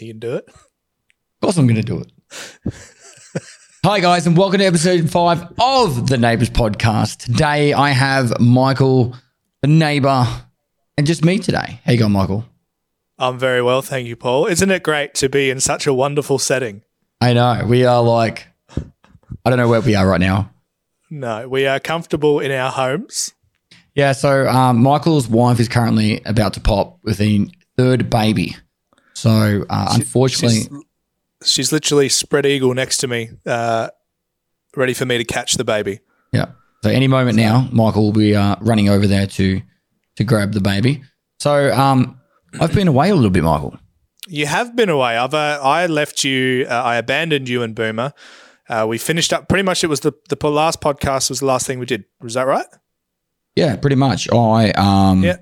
You can do it. Of course, I'm going to do it. Hi, guys, and welcome to episode five of the Neighbours Podcast. Today, I have Michael, the neighbour, and just me today. How you going, Michael? I'm very well, thank you, Paul. Isn't it great to be in such a wonderful setting? I know we are like, I don't know where we are right now. No, we are comfortable in our homes. Yeah, so um, Michael's wife is currently about to pop with a third baby. So uh, unfortunately, She's, she's literally spread eagle next to me, uh, ready for me to catch the baby. yeah. So any moment now, Michael will be uh, running over there to to grab the baby. So um, I've been away a little bit, Michael. You have been away. I've uh, I left you. Uh, I abandoned you and Boomer. Uh, we finished up pretty much. It was the the last podcast was the last thing we did. Was that right? Yeah, pretty much. I um, Yeah.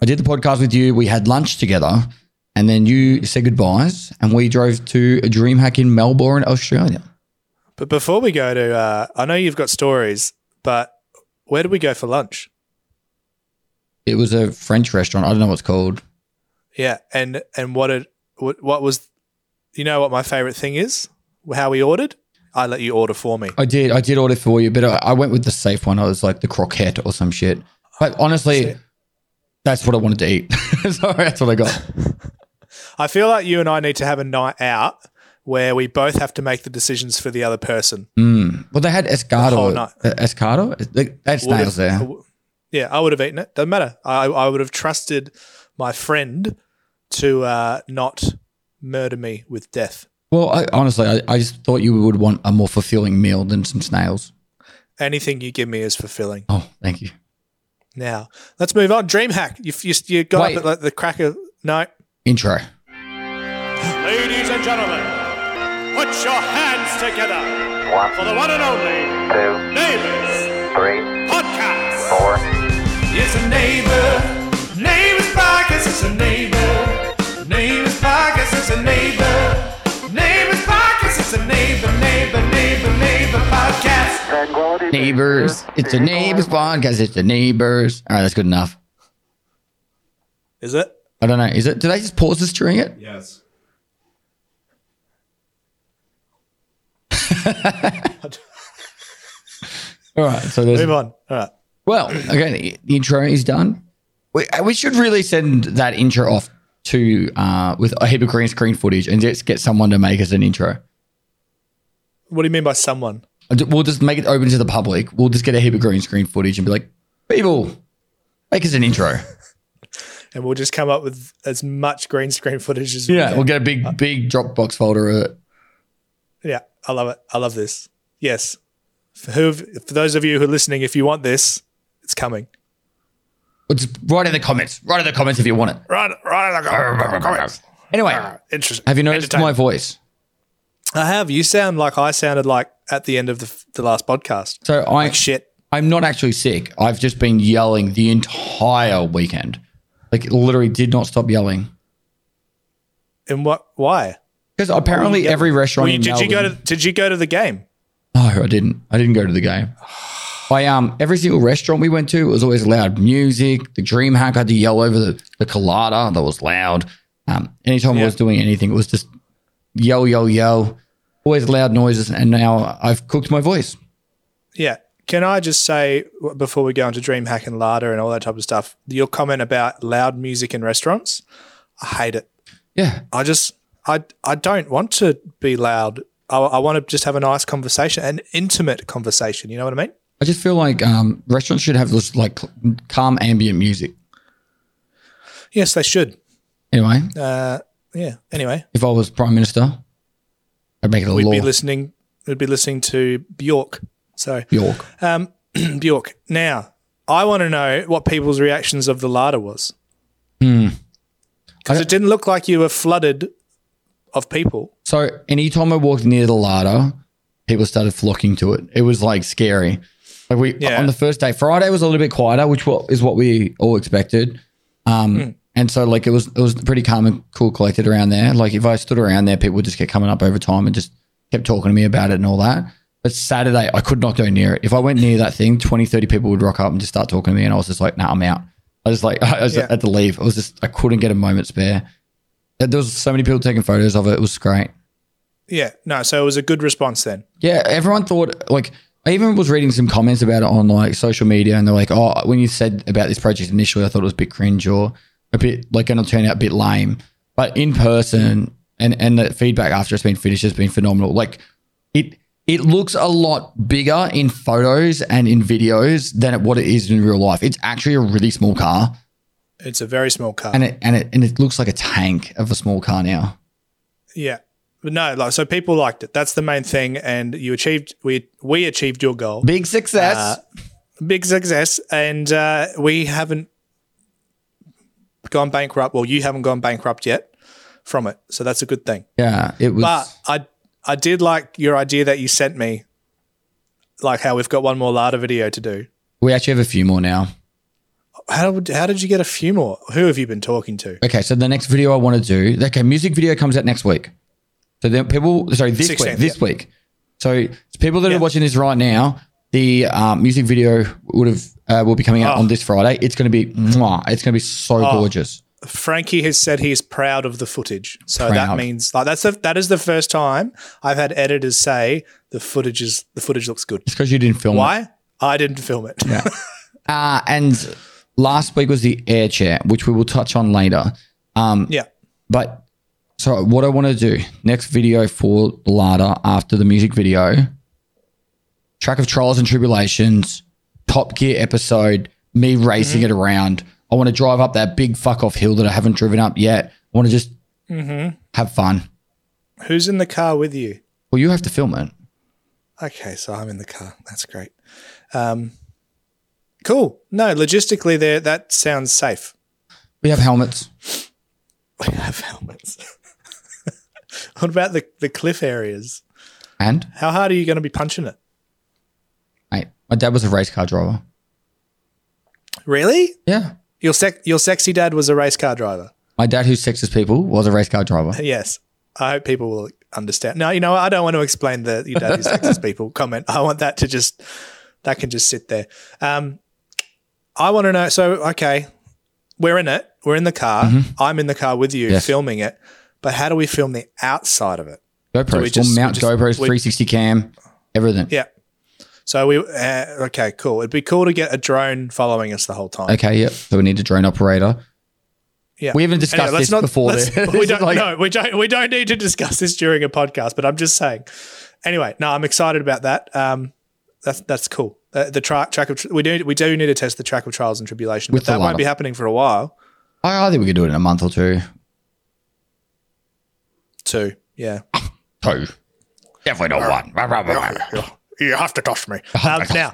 I did the podcast with you. We had lunch together, and then you said goodbyes, and we drove to a DreamHack in Melbourne, Australia. But before we go to, uh, I know you've got stories, but where did we go for lunch? It was a French restaurant. I don't know what it's called. Yeah, and and what it what, what was, you know, what my favorite thing is? How we ordered. I let you order for me. I did. I did order for you, but I, I went with the safe one. I was like the croquette or some shit. But honestly, that's what I wanted to eat. so that's what I got. I feel like you and I need to have a night out where we both have to make the decisions for the other person. Mm. Well, they had escargot. night. Uh, escargot. They- That's Would nails have- there. Yeah, I would have eaten it. Doesn't matter. I, I would have trusted my friend to uh, not murder me with death. Well, I, honestly, I, I just thought you would want a more fulfilling meal than some snails. Anything you give me is fulfilling. Oh, thank you. Now, let's move on. Dreamhack. You, you, you got Wait. up at like, the crack of. No. Intro. Ladies and gentlemen, put your hands together One, for the one and only two, Neighbors three, Podcast. four. It's a neighbor, neighbors podcast. It's a neighbor, neighbors podcast. It's a neighbor, neighbors podcast. It's a neighbor, neighbor, neighbor, neighbor podcast. Neighbors. It's a neighbors podcast. It's the neighbors. All right, that's good enough. Is it? I don't know. Is it? Did I just pause this during it? Yes. All right. So there's. Move on. All right. Well, okay. The intro is done. We, uh, we should really send that intro off to uh, with a heap of green screen footage and just get someone to make us an intro. What do you mean by someone? Uh, we'll just make it open to the public. We'll just get a heap of green screen footage and be like, people, make us an intro. And we'll just come up with as much green screen footage as we Yeah, we'll get a big, uh, big Dropbox folder of it. Yeah, I love it. I love this. Yes. For, who, for those of you who are listening, if you want this, it's coming. Or just write in the comments. Write in the comments if you want it. Right, right. the comments. Anyway, Interesting. have you noticed my voice? I have. You sound like I sounded like at the end of the, the last podcast. So I, Like shit. I'm not actually sick. I've just been yelling the entire weekend. Like literally did not stop yelling. And what? Why? Because apparently Yeah. every restaurant in did you go to? Did you go to the game? No, I didn't. I didn't go to the game. I um every single restaurant we went to it was always loud music. The DreamHack had to yell over the, the colada that was loud. Um, anytime I was doing anything, it was just yell, yell, yell. Always loud noises, and now I've cooked my voice. Yeah. Can I just say before we go into DreamHack and Lada and all that type of stuff, your comment about loud music in restaurants, I hate it. Yeah, I just I I don't want to be loud. I, I want to just have a nice conversation, an intimate conversation. You know what I mean? I just feel like um, restaurants should have this like calm ambient music. Yes, they should. Anyway, Uh, yeah. Anyway, if I was prime minister, I'd make it a we'd law. be listening. We'd be listening to Bjork. So Bjork. um, Bjork. Now, I want to know what people's reactions of the Lada was. Hmm. Because it didn't look like you were flooded of people. So anytime I walked near the Lada, people started flocking to it. It was like scary. Like we Yeah. on the first day, Friday was a little bit quieter, which is what we all expected. Um, Hmm. and so like it was it was pretty calm and cool collected around there. Like if I stood around there, people would just kept coming up over time and just kept talking to me about it and all that. But Saturday, I could not go near it. If I went near that thing, 20, 30 people would rock up and just start talking to me. And I was just like, nah, I'm out. I was like, I was Yeah. at the leave. I was just, I couldn't get a moment spare. There was so many people taking photos of it. It was great. Yeah, no. So it was a good response then. Yeah, everyone thought like I even was reading some comments about it on like social media, and they're like, "Oh, when you said about this project initially, I thought it was a bit cringe or a bit like going to turn out a bit lame." But in person, and and the feedback after it's been finished has been phenomenal. Like it it looks a lot bigger in photos and in videos than what it is in real life. It's actually a really small car, It's a very small car. and it and it and it looks like a tank of a small car now. yeah, but no, like so people liked it. That's the main thing, and you achieved. We we achieved your goal. Big success. Uh, big success, and uh, we haven't gone bankrupt. Well, you haven't gone bankrupt yet from it, so that's a good thing. yeah, it was. But I I did like your idea that you sent me, like how we've got one more Lada video to do. we actually have a few more now. How would- how did you get a few more? Who have you been talking to? Okay, so the next video I want to do, okay, music video comes out next week. So then people, sorry, this 16th, week, this yeah. week. So people that Yeah. are watching this right now, the um, music video would have uh, will be coming out Oh. on this Friday. It's going to be, mwah, it's going to be so gorgeous. Frankie has said he's proud of the footage, so that means like that's the, that is the first time I've had editors say the footage is the footage looks good. It's because you didn't film it. Why? I didn't film it. Yeah. Uh, and last week was the air chair, which we will touch on later. Um, yeah. But so what I want to do next video for Lada after the music video, track of trials and tribulations, Top Gear episode, me racing it around. I want to drive up that big fuck off hill that I haven't driven up yet. I want to just mm-hmm. have fun. Who's in the car with you? Well, you have to film it. Okay, so I'm in the car. That's great. Um, cool. No, logistically, there that sounds safe. We have helmets. We have helmets. what about the the cliff areas? And, How hard are you going to be punching it? mate, my dad was a race car driver. Really? Yeah. Your sec- your sexy dad was a race car driver. My dad, who sexes people, was a race car driver. Yes. I hope people will understand. No, you know. I don't want to explain the your dad who sexist people comment. I want that to just that can just sit there. Um, I want to know. So, okay, we're in it. We're in the car. I'm in the car with you, Mm-hmm. Yes. filming it. But how do we film the outside of it? GoPros. we just- we'll mount we just- GoPros, we- 360 cam, everything. Yeah. So we uh, okay, cool. It'd be cool to get a drone following us the whole time. Okay, yep. So we need a drone operator. Yeah. We haven't discussed Anyway, this not- before. this. we don't like- no, we don't we don't need to discuss this during a podcast, but I'm just saying. Anyway, no, I'm excited about that. Um, that's that's cool. Uh, the tra- track of tr- we do we do need to test the track of trials and tribulation, With but the that won't be happening for a while. I, I think we could do it in a month or two. Two, yeah. Two. Definitely not one. You have to trust me. Um, now,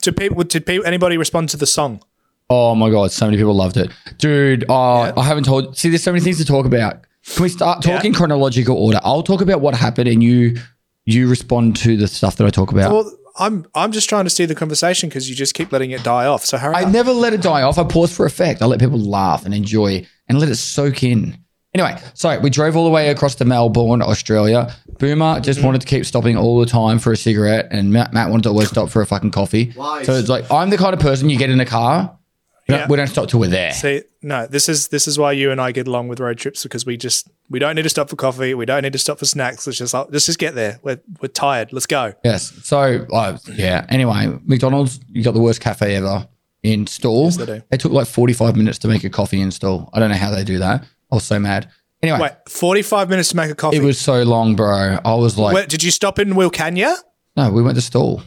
did people did people anybody respond to the song? Oh my god, so many people loved it, dude. Oh, I haven't told. See, there's so many things to talk about. Can we start talking chronological order? I'll talk about what happened, and you you respond to the stuff that I talk about. Well, I'm I'm just trying to steer the conversation because you just keep letting it die off. So hurry I up. never let it die off. I pause for effect. I let people laugh and enjoy and let it soak in. Anyway, so we drove all the way across to Melbourne, Australia. Boomer just wanted to keep stopping all the time for a cigarette, and Matt, Matt wanted to always stop for a fucking coffee. So it's like I'm the kind of person you get in a car. We don't, we don't stop till we're there. See, no, this is this is why you and I get along with road trips because we just we don't need to stop for coffee, we don't need to stop for snacks. Let's just let's just get there. We're we're tired. Let's go. Yes. So uh, yeah. Anyway, McDonald's, you got the worst cafe ever install. they do. It took like 45 minutes to make a coffee install. I don't know how they do that. I was so mad. Anyway, Wait, forty five minutes to make a coffee. it was so long, bro. I was like, did you stop in Wilcannia no, we went to stall.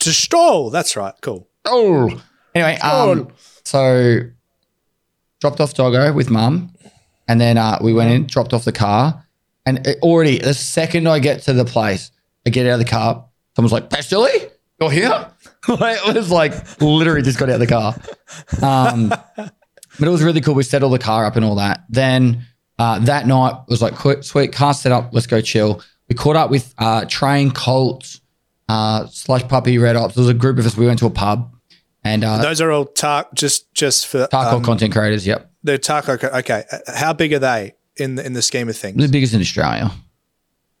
to stall? That's right. Cool. Oh. Anyway, um, so dropped off Doggo with mum, and then uh, we went in, dropped off the car, and it already the second I get to the place, I get out of the car, someone's like, "Pestily, you're here." It was like literally just got out of the car. Um, but it was really cool. We set all the car up and all that. Then uh, that night was like, "Quick, sweet, car set up, let's go chill. We caught up with uh, Train Colts, uh, Slush Puppy, Red Ops. There was a group of us. We went to a pub. And uh, Those are all tar- just just for Tarkov um, content creators, yep. They're Tarkov. Okay, Uh, how big are they in the in the scheme of things? The biggest in Australia.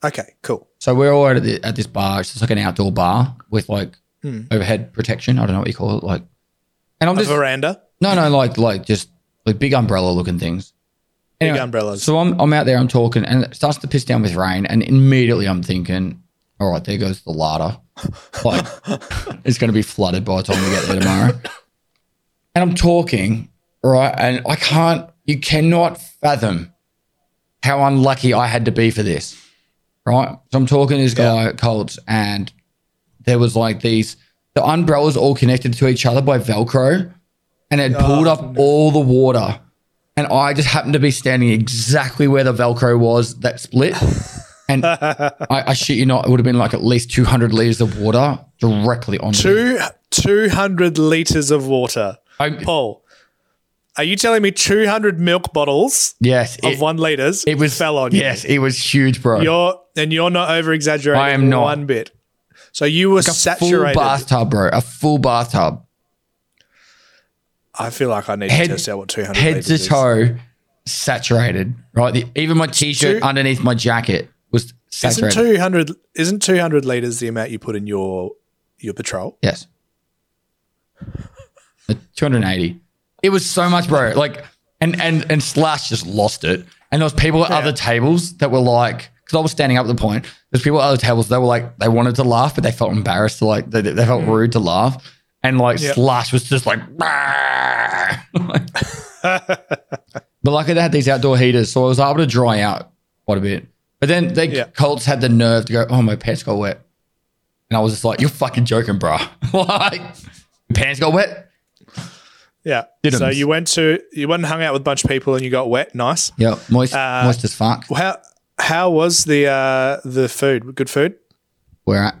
Okay, cool. So we're all at, the, at this bar. It's just like an outdoor bar with like overhead protection. I don't know what you call it. Like, and I'm A just veranda. no, no, like like just like big umbrella looking things. Big umbrellas. So I'm I'm out there, I'm talking, and it starts to piss down with rain, and immediately I'm thinking, all right, there goes the Lada. Like it's going to be flooded by the time we get there tomorrow. And I'm talking, right, and I can't, you cannot fathom how unlucky I had to be for this, right? So I'm talking to this guy at Colts, and there was like these, the umbrellas all connected to each other by Velcro, and it oh, pulled up all the water. And I just happened to be standing exactly where the Velcro was that split. And I, I shit you not, it would have been like at least 200 liters of water directly on Two two hundred liters of water. I, Paul, are you telling me two hundred milk bottles yes, of it, one liters it was fell on you? Yes, it was huge, bro. You're and you're not over exaggerating. I am not. one bit. So you were saturated. a full bathtub, bro. A full bathtub, I feel like I need Head- to test out what two hundred head liters to is. toe, saturated. Right, the, even my t-shirt Two- underneath my jacket was saturated. Isn't two hundred? Isn't two hundred liters the amount you put in your your patrol? Yes. Uh, 280. It was so much, bro. Like, and and and Slush just lost it. And there was people at Yeah. other tables that were like, because I was standing up at the point. There's people at other tables. They were like, they wanted to laugh, but they felt embarrassed to like, they, they felt rude to laugh. And like Mm. Yeah. Slush was just like, but luckily they had these outdoor heaters, so I was able to dry out quite a bit. But then they Yeah. Colts had the nerve to go, oh my pants got wet, and I was just like, you're fucking joking, bro. like, pants got wet. Yeah. Didn't. So you went to you went and hung out with a bunch of people and you got wet. Nice. Yeah, moist, Uh, moist as fuck. How how was the uh, the food? Good food. Where at?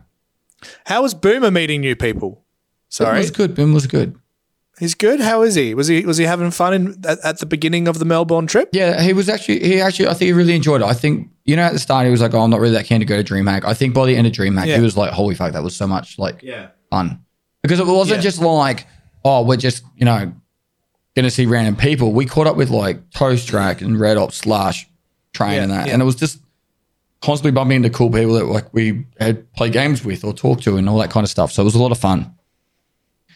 How was Boomer meeting new people? It Sorry, was good. Boom was good. he's good. How is he? Was he was he having fun in, at, at the beginning of the Melbourne trip? Yeah, he was actually. He actually. I think he really enjoyed it. I think you know at the start he was like, "Oh, I'm not really that keen to go to DreamHack." I think by the end of DreamHack, Yeah. he was like, "Holy fuck, that was so much like Yeah. fun," because it wasn't Yeah. just like, "Oh, we're just you know going to see random people." We caught up with like Toast Track and Red Ops Slash Train Yeah, and that, yeah. and it was just constantly bumping into cool people that like we had played games with or talked to and all that kind of stuff. So it was a lot of fun.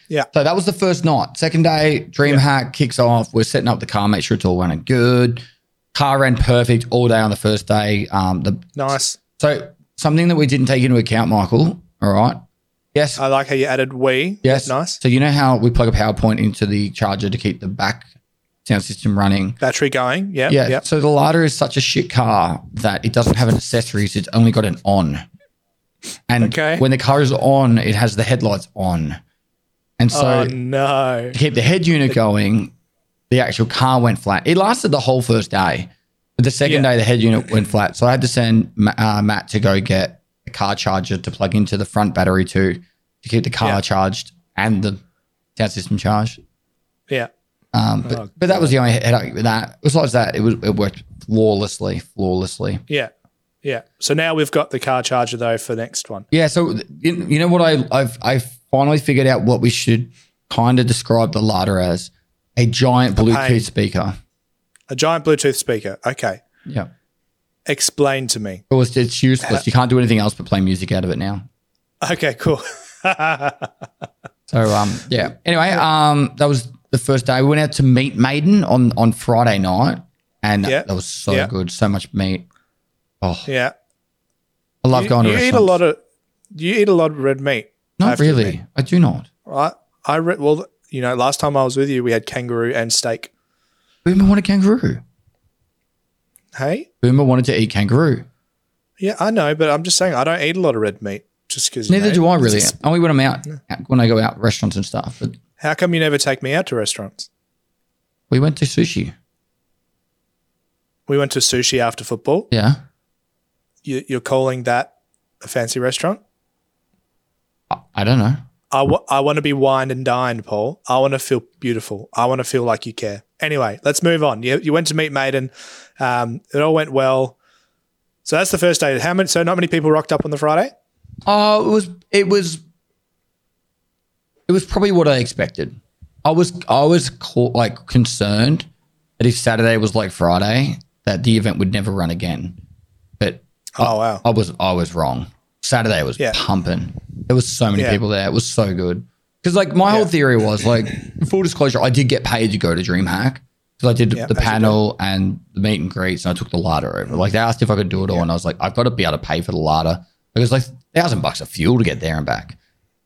Yeah. So that was the first night. Second day, DreamHack kicks off. We're setting up the car, make sure it's all running good. Car ran perfect all day on the first day. Um, the Nice. so something that we didn't take into account, Michael. All right. Yes. I like how you added we. yes. Nice. So you know how we plug a PowerPoint into the charger to keep the back sound system running. Battery going. Yeah. Yeah. Yeah. So the Lada is such a shit car that it doesn't have an accessories. It's only got an on. And Okay. when the car is on, it has the headlights on. And so oh no. to keep the head unit going, the actual car went flat. It lasted the whole first day. But the second Yeah. day, the head unit went flat. So I had to send uh, Matt to go get car charger to plug into the front battery to, to keep the car Yeah. charged and the sound system charged. Yeah. Um, but, Oh, but that was the only headache with that. Besides that, it was it worked flawlessly, flawlessly. Yeah. Yeah. So now we've got the car charger though for next one. Yeah. So you, know what I I've I finally figured out what we should kind of describe the Lada as a giant Bluetooth pain. speaker. A giant Bluetooth speaker. Okay. Yeah. Explain to me. It was it's useless. You can't do anything else but play music out of it now. Okay. Cool. So um yeah. Anyway, um that was the first day. We went out to meet Meatmaiden on on Friday night, and Yeah. that was so Yeah. good. So much meat. Oh, yeah. I love you, going to you eat a lot of you eat a lot of red meat. Not really. I do not. I I re- well, you know, last time I was with you, we had kangaroo and steak. Boomer wanted kangaroo. Hey, Boomer wanted to eat kangaroo. yeah, I know, but I'm just saying I don't eat a lot of red meat just because. Neither do I really. Only when I'm out, when I go out restaurants and stuff. But How come you never take me out to restaurants? we went to sushi. We went to sushi after football. Yeah. You, you're calling that a fancy restaurant? I, I don't know. I, w- I want to be wined and dined, Paul. I want to feel beautiful. I want to feel like you care. Anyway, let's move on. You, you went to meet Maiden. Um, it all went well. So that's the first day. How many? So not many people rocked up on the Friday. Oh, it was it was it was probably what I expected. I was I was co- like concerned that if Saturday was like Friday, that the event would never run again. But Oh wow! I was I was wrong. Saturday was Yeah. pumping. There was so many Yeah. people there. It was so good. Because like my whole theory was like full disclosure, I did get paid to go to DreamHack. Because I did Yeah, the panel and the meet and greets, and I took the Lada over. Like they asked if I could do it all, and I was like, I've got to be able to pay for the Lada because like thousand bucks of fuel to get there and back.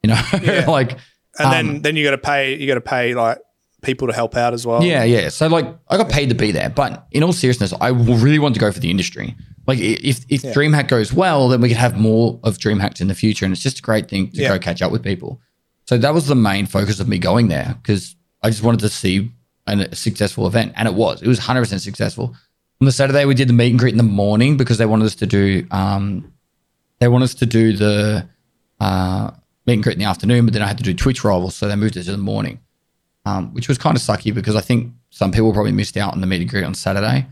You know, Yeah. like And then um, then you got to pay. You got to pay like people to help out as well. Yeah, yeah. So like, I got paid to be there, but in all seriousness, I really want to go for the industry. Like, if if Yeah. DreamHack goes well, then we could have more of DreamHacks in the future, and it's just a great thing to Yeah. go catch up with people. So that was the main focus of me going there because I just wanted to see a successful event, and it was. It was hundred percent successful. On the Saturday, we did the meet and greet in the morning because they wanted us to do. Um, they wanted us to do the uh, meet and greet in the afternoon, but then I had to do Twitch rivals, so they moved it to the morning um, which was kind of sucky because I think some people probably missed out on the meet and greet on Saturday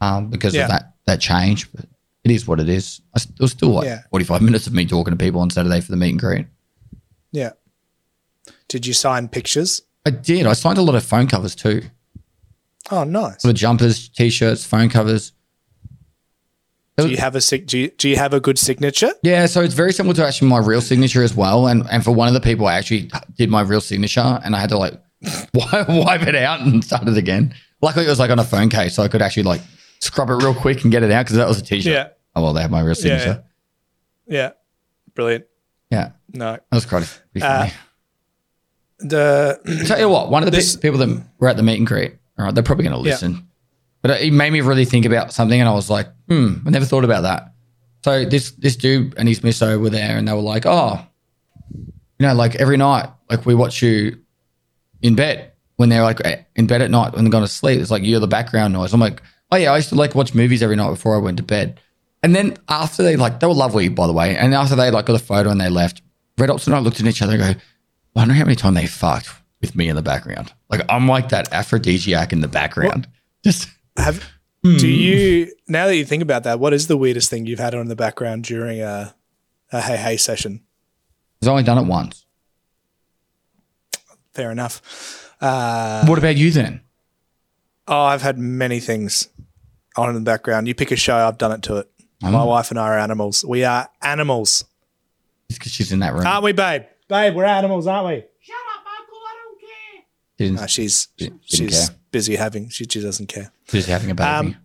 um, because Yeah. of that that change. But it is what it is. It was still like Yeah. 45 minutes of me talking to people on Saturday for the meet and greet. Yeah. Did you sign pictures? I did. I signed a lot of phone covers too. Oh, nice. For the jumpers, t-shirts, phone covers. Do you have a do you, do you have a good signature? Yeah, so it's very similar to actually my real signature as well. And and for one of the people, I actually did my real signature, and I had to like wipe, it out and start it again. Luckily, it was like on a phone case, so I could actually like scrub it real quick and get it out because that was a t-shirt. Yeah. Oh well, they have my real Yeah. signature. Yeah. Brilliant. Yeah, No. that was quite Uh. The Tell you what, one of the this- pe- people that were at the meet and greet, all right, they're probably going to listen. But it made me really think about something, and I was like, hmm, I never thought about that. So this this dude and his misso were there, and they were like, oh, you know, like every night, like we watch you in bed when they're like in bed at night when they're going to sleep. It's like you're the background noise. I'm like, oh yeah, I used to like watch movies every night before I went to bed. And then after they like, they were lovely, by the way. And after they like got a photo and they left, Red Ops and I looked at each other and go, I wonder how many times they fucked with me in the background. Like I'm like that aphrodisiac in the background. Just have Hmm. do you now that you think about that? What is the weirdest thing you've had on in the background during a a hey hey session? I've only done it once. Fair enough. Uh, What about you then? oh, I've had many things on in the background. You pick a show, I've done it to it. My Oh. wife and I are animals. We are animals, It's because she's in that room. aren't we, babe? Babe, we're animals, aren't we? Shut up, Uncle. I don't care. She didn't- No, she's Didn't she's care. busy having. She, she doesn't care. she's having a baby. Um,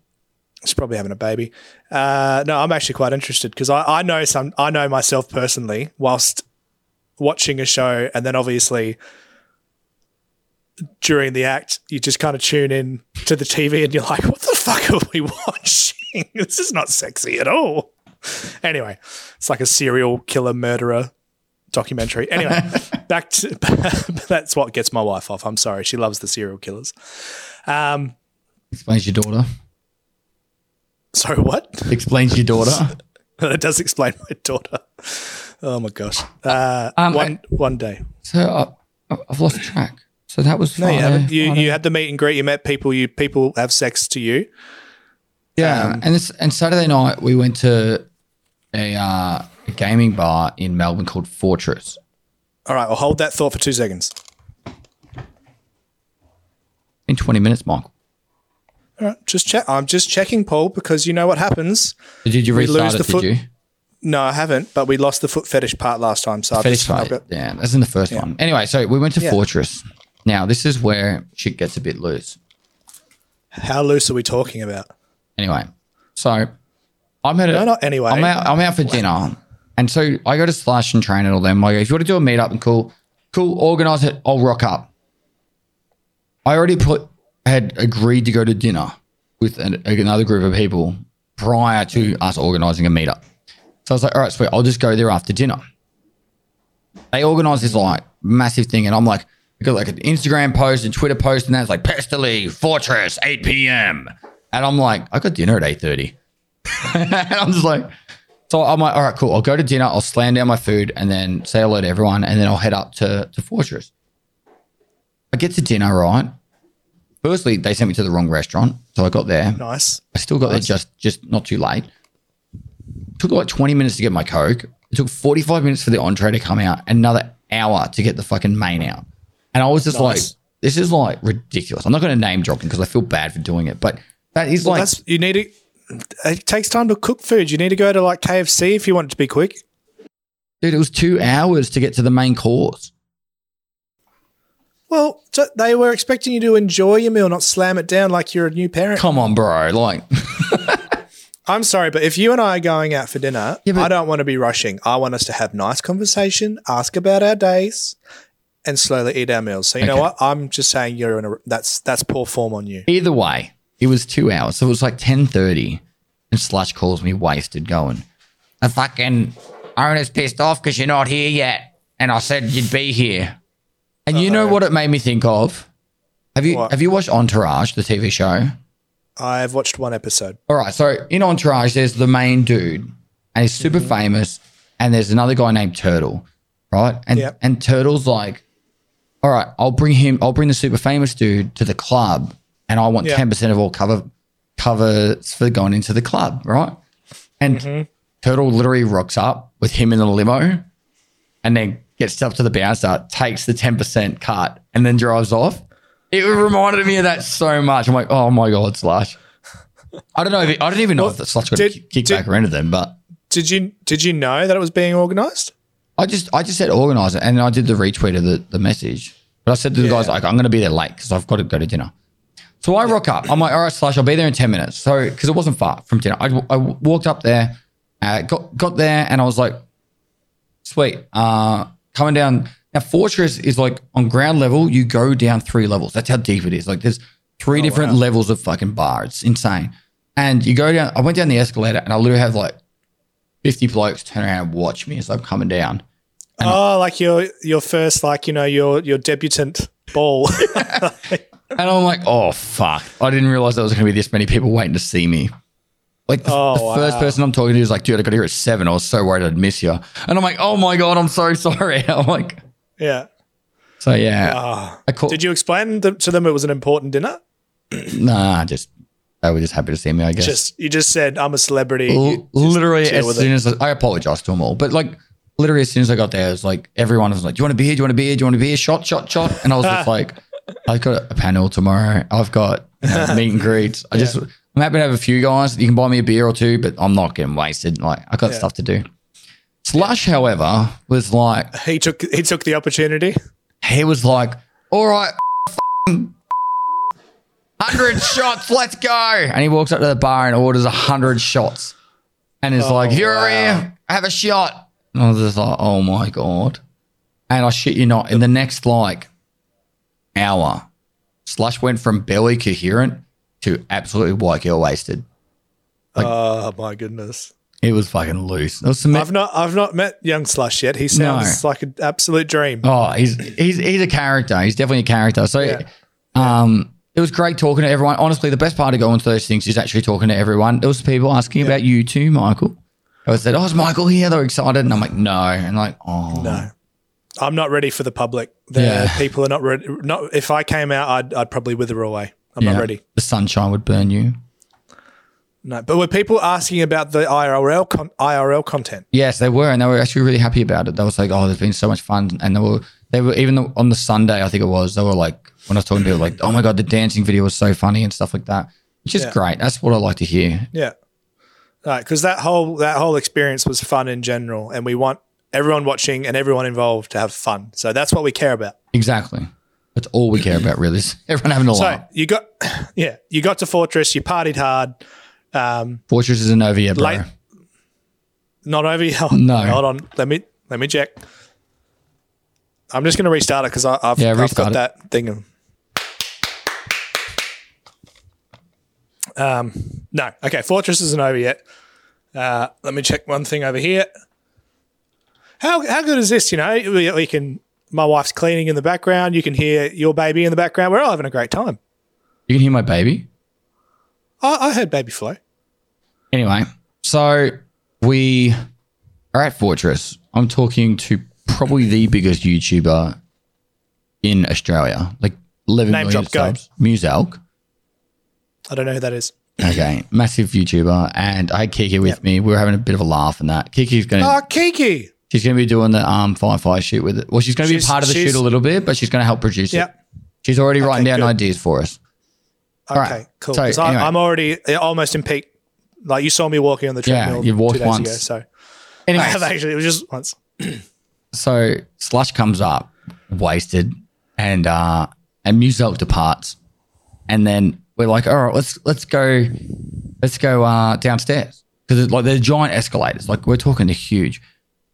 She's probably having a baby. Uh, no, I'm actually quite interested because I, I know some. I know myself personally whilst watching a show, and then obviously during the act, you just kind of tune in to the TV, and you're like, "What the fuck are we watching? this is not sexy at all." Anyway, it's like a serial killer murderer documentary. Anyway, back to that's what gets my wife off. I'm sorry, she loves the serial killers. Um, Explains your daughter. sorry, what? Explains your daughter. that does explain my daughter. Oh my gosh. Uh, Um, one one day. So I, I've lost track. So that was No, you haven't. You, you had the meet and greet. You met people. You people have sex to you. Yeah, Um, and this and Saturday night we went to a, uh, a gaming bar in Melbourne called Fortress. All right. Well, hold that thought for two seconds. In twenty minutes, Michael. All right. Just check. I'm just checking, Paul, because you know what happens. Did you We restart lose it? the Did foot- you? No, I haven't. But we lost the foot fetish part last time. So I've Fetish just, got- Yeah, that's in the first one. Anyway, so we went to Yeah. Fortress. Now this is where shit gets a bit loose. how loose are we talking about? Anyway, so I'm at a, No, not anyway. I'm out. I'm out for dinner, and so I go to Slash and train and all them. I go, if you want to do a meetup and cool, cool, organize it. I'll rock up. I already put had agreed to go to dinner with an, another group of people prior to us organizing a meetup. So I was like, all right, sweet. I'll just go there after dinner. They organize this like massive thing, and I'm like, I got like an Instagram post and Twitter post, and that's like Pestily Fortress 8 p.m. And I'm like, I got dinner at 8:30. and I'm just like, so I'm like, all right, cool. I'll go to dinner. I'll slam down my food and then say hello to everyone, and then I'll head up to to Fortress. I get to dinner, right? Firstly, they sent me to the wrong restaurant, so I got there. Nice. I still got there just just not too late. Took like 20 minutes to get my Coke. It took 45 minutes for the entree to come out, another hour to get the fucking main out. And I was just Nice. like, this is like ridiculous. I'm not going to name drop because I feel bad for doing it, but that is like, That's you need to. It takes time to cook food. You need to go to like KFC if you want it to be quick. dude, it was two hours to get to the main course. Well, so they were expecting you to enjoy your meal, not slam it down like you're a new parent. Come on, bro. Like, I'm sorry, but if you and I are going out for dinner, Yeah, but- I don't want to be rushing. I want us to have nice conversation, ask about our days, and slowly eat our meals. So you know what? I'm just saying you're in a that's that's poor form on you. either way, it was two hours. So it was like 10.30 and Slush calls me wasted going, the fucking owner's pissed off because you're not here yet. And I said you'd be here. And you know what it made me think of? Have you What? have you watched Entourage, the TV show? I've watched one episode. All right. So in Entourage, there's the main dude, and he's super mm-hmm. famous, and there's another guy named Turtle, right? And Yep. and Turtle's like, all right, I'll bring him. I'll bring the super famous dude to the club, and I want Yeah. ten percent of all cover covers for going into the club, right? And mm-hmm. Turtle literally rocks up with him in the limo, and then gets up to the bouncer, takes the ten percent cut, and then drives off. It reminded me of that so much. I'm like, oh my god, Slash. I don't know. If I don't even know if the Slash got did- kick did- back or anything, but Did you did you know that it was being organised? I just I just said organize it, and then I did the retweet of the, the message. But I said to the guys like, I'm going to be there late because I've got to go to dinner. So I rock up. I'm like, all right, Slash, I'll be there in ten minutes. So because it wasn't far from dinner, I, I walked up there, uh, got got there, and I was like, sweet. Uh, coming down now, Fortress is like on ground level. You go down three levels. That's how deep it is. Like there's three different levels of fucking bar. It's insane. And you go down. I went down the escalator, and I literally have like fifty blokes turn around and watch me as I'm coming down. Oh, like your your first like you know your your debutant ball. And I'm like, oh fuck! I didn't realize there was going to be this many people waiting to see me. Like the, Oh, the first person I'm talking to is like, dude, I got here at seven. I was so worried I'd miss you. And I'm like, oh my god, I'm so sorry. I'm like, yeah. so yeah. Ah. I call, Did you explain th- to them it was an important dinner? Nah, just they were just happy to see me. I guess. Just you just said I'm a celebrity. L- literally, as soon it. as I, I apologized to them all, but like literally as soon as I got there, it was like everyone was like, "Do you want a beer? Do you want a beer? Do you want a beer? Shot, shot, shot!" And I was just like, "I've got a panel tomorrow. I've got you know, meet and greets. I just I'm happy to have a few guys. You can buy me a beer or two, but I'm not getting wasted. Like I've got Yeah. stuff to do." Slush, however, was like he took he took the opportunity. he was like, "All right." Hundred shots, let's go! And he walks up to the bar and orders a hundred shots, and is like, oh, "Here, wow. here, have a shot." And I was just like, "Oh my god!" And I shit you not, in the next like hour, Slush went from barely coherent to absolutely white girl wasted. Like- oh my goodness! It was fucking loose. Was some, I've not I've not met young Slush yet. He sounds like an absolute dream. Oh, he's he's he's a character. He's definitely a character. So, Yeah. um, it was great talking to everyone. Honestly, the best part of going to those things is actually talking to everyone. There was people asking about you too, Michael. I said, "Oh, is Michael here?" They're excited, and I'm like, "No," and like, "Oh, No. I'm not ready for the public. The Yeah. people are not ready. Not if I came out, I'd I'd probably wither away. I'm yeah, not ready. The sunshine would burn you." No, but were people asking about the IRL con- IRL content? Yes, they were, and they were actually really happy about it. They was like, "Oh, there's been so much fun," and they were they were even on the Sunday, I think it was. They were like, when I was talking to people, like, "Oh my god, the dancing video was so funny" and stuff like that, which is Yeah. great. That's what I like to hear. Yeah, right. Because that whole that whole experience was fun in general, and we want everyone watching and everyone involved to have fun. So that's what we care about. Exactly. That's all we care about, really. Is everyone having a So laugh. you got, yeah, you got to Fortress. You partied hard. Um, Fortress isn't over yet, bro. Late- not over. Oh, No. hold on. Let me let me check. I'm just going to restart it because I've, Yeah, I've got it. that thing. Um, no, okay. Fortress isn't over yet. Uh, let me check one thing over here. How how good is this? You know, we, we can. My wife's cleaning in the background. You can hear your baby in the background. We're all having a great time. You can hear my baby. I, I heard baby flow. Anyway, so we are at Fortress. I'm talking to probably the biggest YouTuber in Australia, like 11 Name million subs. Muselk. I don't know who that is. Okay, massive YouTuber, and I had Kiki with me. We were having a bit of a laugh and that. Kiki's gonna Oh, Kiki. She's gonna be doing the um Firefly shoot with it. Well, she's gonna be She's- part of the shoot a little bit, but she's gonna help produce Yeah. it. She's already writing down good. ideas for us. Okay, right. cool. So, 'Cause I, anyway. I'm already uh, almost in peak. Like you saw me walking on the treadmill. Yeah, you've walked once. Ago, so I Anyway, have actually. It was just once. so Slush comes up, wasted, and uh, and Muselk departs, and then we're like, all right, let's let's go, let's go uh, downstairs because like they're giant escalators, like we're talking they're huge,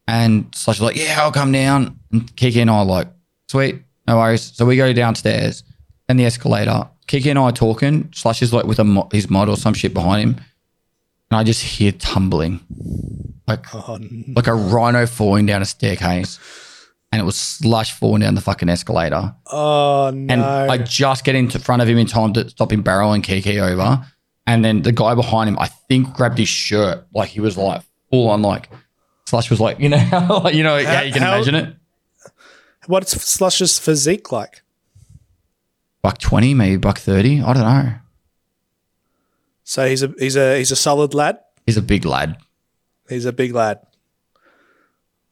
and Slush is like, yeah, I'll come down, and Kiki and I are like, sweet, no worries. So we go downstairs, and the escalator. Kiki and I are talking. Slush is like with a mo- his mod or some shit behind him, and I just hear tumbling, like Oh, n- like a rhino falling down a staircase, and it was Slush falling down the fucking escalator. oh no. And I just get into front of him in time to stop him barreling Kiki over. And then the guy behind him, I think, grabbed his shirt. Like he was like full on like Slush was like, you know, how, like, you know, yeah, you can how- imagine it. What's Slush's physique like? Buck twenty, maybe buck thirty. I don't know. So he's a he's a he's a solid lad. He's a big lad. He's a big lad.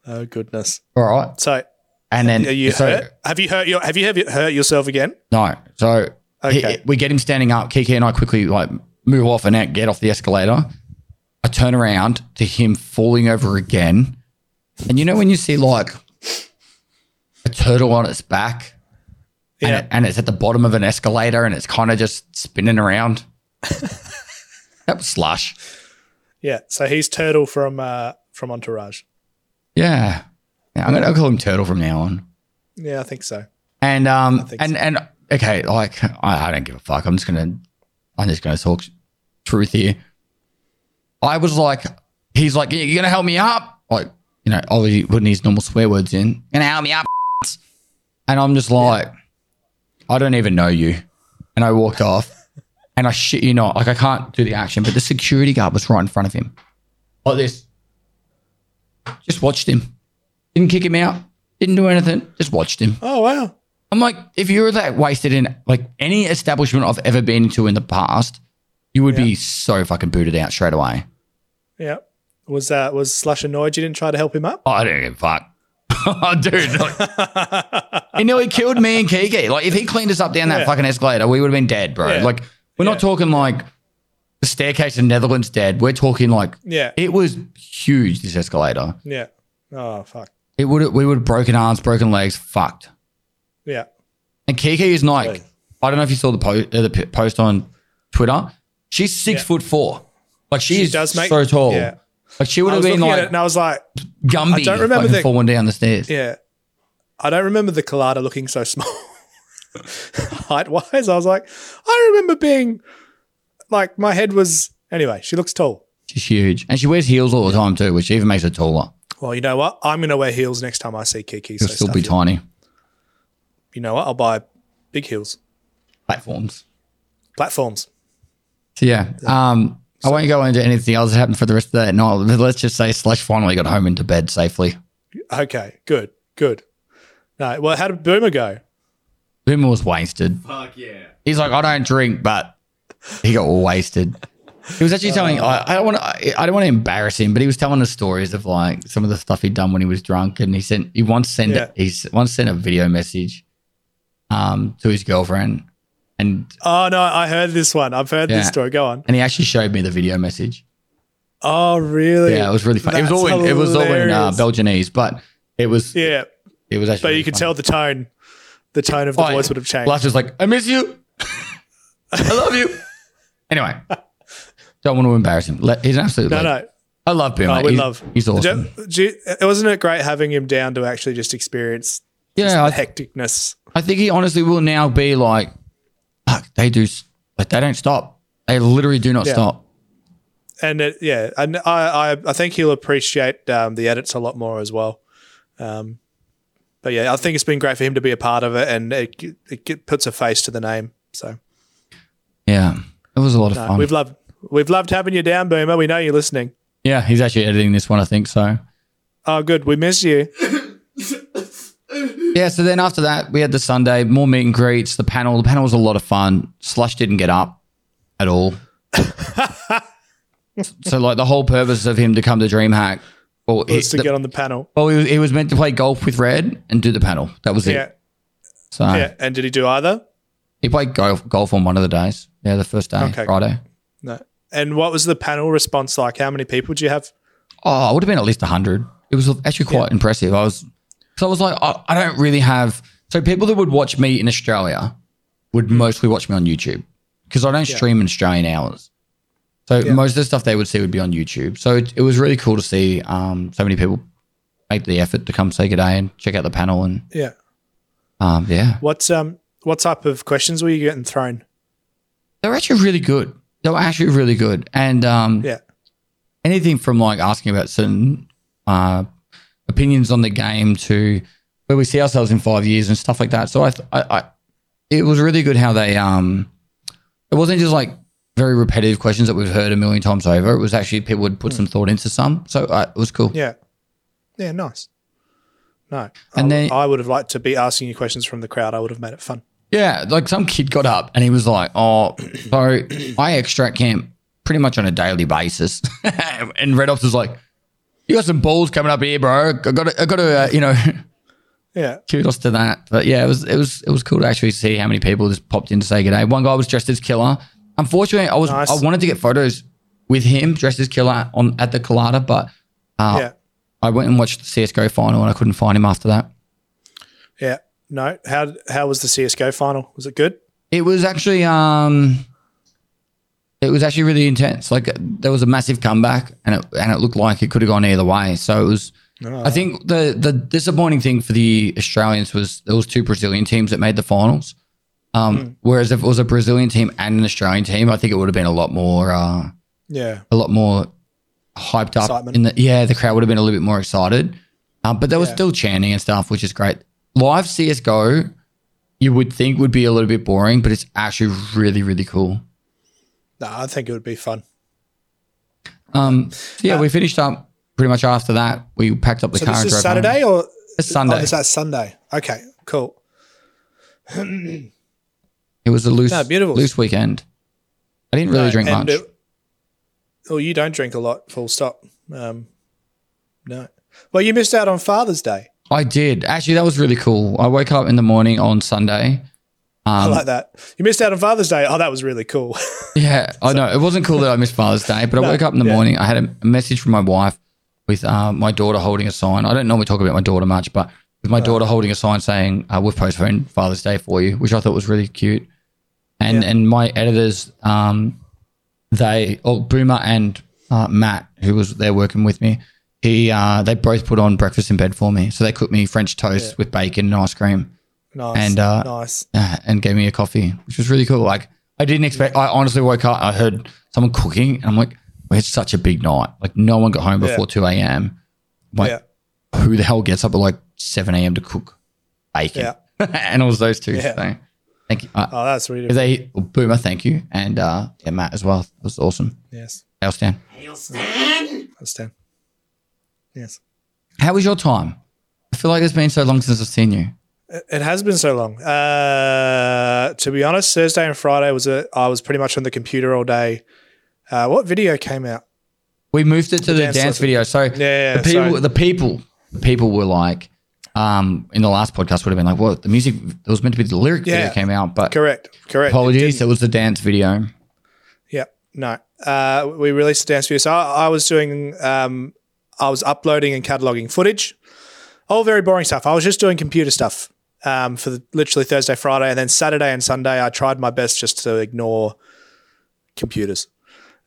Oh goodness. All right. So And then you so hurt? Have you hurt your Have you have you hurt yourself again? no. So he- Okay. we get him standing up. Kiki and I quickly like move off and out, get off the escalator. I turn around to him falling over again. And you know when you see like a turtle on its back and, Yeah. it, and it's at the bottom of an escalator and it's kind of just spinning around? that was slush. Yeah. So he's Turtle from uh from Entourage. Yeah. yeah I'm going to call him Turtle from now on. Yeah, I think so. And um and so. and okay, like I, I don't give a fuck. I'm just gonna I'm just gonna talk truth here. I was like, he's like, you're gonna help me up, like you know, obviously putting his normal swear words in. Gonna help me up, and I'm just like, I don't even know you, and I walked off, and I shit you not, like I can't do the action, but the security guard was right in front of him, like this. Just watched him, didn't kick him out, didn't do anything, just watched him. Oh wow. I'm like, if you were that wasted in like any establishment I've ever been to in the past, you would be so fucking booted out straight away. Yeah. Was that was Slush annoyed you didn't try to help him up? Oh, I don't give a fuck. oh, dude, like, he nearly killed me and Kiki. Like, if he cleaned us up down that Yeah. fucking escalator, we would have been dead, bro. Yeah. Like, we're Yeah. not talking like the staircase in Netherlands dead. We're talking like Yeah. it was huge. This escalator. Yeah. Oh fuck. It would we would have broken arms, broken legs, fucked. Yeah. And Kiki is like? I don't know if you saw the, po- uh, the post on Twitter. She's six foot four. Like she, does make- so tall. yeah. Like she would have been looking at it like and I was like, Gumby. I don't remember the- falling down the stairs. yeah. I don't remember the Collada looking so small height wise. I was like, I remember being like my head was anyway, she looks tall. She's huge, and she wears heels all the time too, which even makes her taller. Well, you know what? I'm gonna wear heels next time I see Kiki. She'll so still be tiny. You know what? I'll buy big heels. Platforms. Platforms. So yeah, um, I won't go into anything else that happened for the rest of that night. Let's just say Slush finally got home into bed safely. Okay, good, good. No, well, how did Boomer go? Boomer was wasted. Fuck yeah. He's like, I don't drink, but he got wasted. He was actually telling. I, I don't want to. I don't want to embarrass him, but he was telling us stories of like some of the stuff he'd done when he was drunk, and he sent. He once sent. Yeah. He's once sent a video message, um, to his girlfriend, and Oh no, I heard this one. I've heard Yeah. this story. Go on. and he actually showed me the video message. Oh really? Yeah, it was really fun. It was all in. It was all in uh. Belgianese, but it was. Yeah, It was actually. but really you could tell the tone. The tone of the Oh, voice yeah. would have changed. Lash was like, I miss you. I love you. Anyway, don't want to embarrass him. Let, he's an absolute. no, legend. no. I love him. Oh, we he's, love. He's awesome. You- wasn't it great having him down to actually just experience yeah, I, the hecticness? I think he honestly will now be like, fuck, they do, like, they don't stop. They literally do not Yeah. stop. And it, yeah, and I, I, I think he'll appreciate um, the edits a lot more as well. Um, but yeah, I think it's been great for him to be a part of it, and it, it get- puts a face to the name. So Yeah, it was a lot of no, fun. we've loved we've loved having you down, Boomer. We know you're listening. yeah, he's actually editing this one, I think. So Oh, good. We miss you. Yeah. So then after that, we had the Sunday more meet and greets. The panel. The panel was a lot of fun. Slush didn't get up at all. so like the whole purpose of him to come to DreamHack, well, he, Was to the- get on the panel. well, he was, he was meant to play golf with Red and do the panel. That was it. Yeah, So yeah. And did he do either? he played golf golf on one of the days. Yeah, the first day, Okay. Friday. No. And what was the panel response like? How many people did you have? Oh, it would have been at least 100. It was actually quite impressive. I was, so I was like, I, I don't really have, So people that would watch me in Australia would mostly watch me on YouTube because I don't Yeah. stream in Australian hours. So Yeah. most of the stuff they would see would be on YouTube. So it, it was really cool to see um, so many people make the effort to come say good day and check out the panel and Yeah. um, yeah, What's um what type of questions were you getting thrown? they were actually really good. They were actually really good, and um, Yeah. anything from like asking about certain uh, opinions on the game to where we see ourselves in five years and stuff like that. So I, th- I, I it was really good how they um, it wasn't just like very repetitive questions that we've heard a million times over. It was actually people would put some thought into some, so uh, it was cool. Yeah. Yeah, nice. No. And I, then- I would have liked to be asking you questions from the crowd. I would have made it fun. Yeah, like some kid got up and he was like, "Oh, so I extract camp pretty much on a daily basis," and Red Ops was like, "You got some balls coming up here, bro. I got to, I got to, uh, you know." Yeah. kudos to that. But yeah, it was it was it was cool to actually see how many people just popped in to say good day. One guy was dressed as Killa. Unfortunately, I was Nice. I wanted to get photos with him dressed as Killa on at the Colada, but uh, Yeah. I went and watched the CS:GO final and I couldn't find him after that. Yeah. No. How how was the CS:GO final? Was it good? It was actually um, it was actually really intense. Like there was a massive comeback, and it and it looked like it could have gone either way. So it was. I think the the disappointing thing for the Australians was there was two Brazilian teams that made the finals. Um, Whereas if it was a Brazilian team and an Australian team, I think it would have been a lot more uh, Yeah. a lot more hyped up. Excitement. In the yeah, the crowd would have been a little bit more excited. Um, but there was Yeah. still chanting and stuff, which is great. Live CS:GO, you would think would be a little bit boring, but it's actually really really cool. No, I think it would be fun. Um, so yeah, we finished up pretty much after that. We packed up the So car this is Saturday home. or It's Sunday. Oh, is that Sunday? Okay, cool. It was a loose, No, beautiful. loose weekend. I didn't really No, drink much. it- well, you don't drink a lot. Full stop. Um, no. Well, you missed out on Father's Day. I did. Actually, that was really cool. I woke up in the morning on Sunday. I Um, like that. You missed out on Father's Day. Oh, that was really cool. Yeah, I know. It wasn't cool that I missed Father's Day, but I woke up in the yeah. morning. I had a, a message from my wife with uh, my daughter holding a sign. I don't normally talk about my daughter much, but with my daughter holding a sign saying, uh, We've postponed Father's Day for you, which I thought was really cute. And Yeah. and my editors, um, they, oh, Boomer and uh, Matt, who was there working with me, he uh, they both put on breakfast in bed for me. So they cooked me French toast Yeah. with bacon and ice cream nice. And, uh, nice. uh, and gave me a coffee, which was really cool. Like I didn't expect. I honestly woke up. I heard someone cooking, and I'm like, we had such a big night. Like no one got home Yeah. before two a.m. Like Yeah. who the hell gets up at like seven a.m. to cook bacon? and it was those two. Yeah. So thank you. Uh, Oh, that's really if they well, Boomer, thank you, and uh, yeah, Matt as well. It was awesome. yes. How Stan? That's ten. Yes. How was your time? I feel like it's been so long since I've seen you. It it has been so long. Uh, to be honest, Thursday and Friday was a. I was pretty much on the computer all day. Uh, what video came out? We moved it to the, dance dance, video. So yeah, the people, sorry. the people, the people were like, um, in the last podcast would have been like, "What the music? It was meant to be the lyric video Yeah. came out, but Correct. Correct. Apologies, didn't. it was the dance video." Yeah, no. Uh, we released the dance video. So I, I was doing, um, I was uploading and cataloging footage. All very boring stuff. I was just doing computer stuff um, for the, literally Thursday, Friday, and then Saturday and Sunday. I tried my best just to ignore computers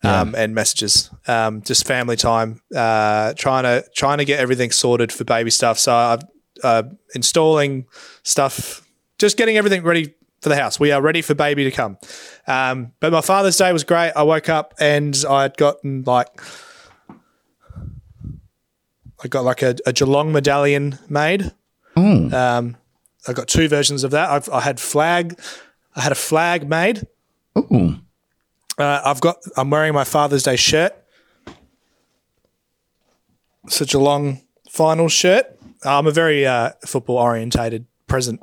um, and messages. Um, just family time. Uh, trying to trying to get everything sorted for baby stuff. So I'm uh, installing stuff, just getting everything ready for the house. We are ready for baby to come. Um, but my Father's Day was great. I woke up and I'd gotten like I got like a, a Geelong medallion made. Oh, Um, I got two versions of that. I've, I had flag. I had a flag made. oh, Uh, I've got. I'm wearing my Father's Day shirt. Such a long final shirt. I'm a very uh, football orientated present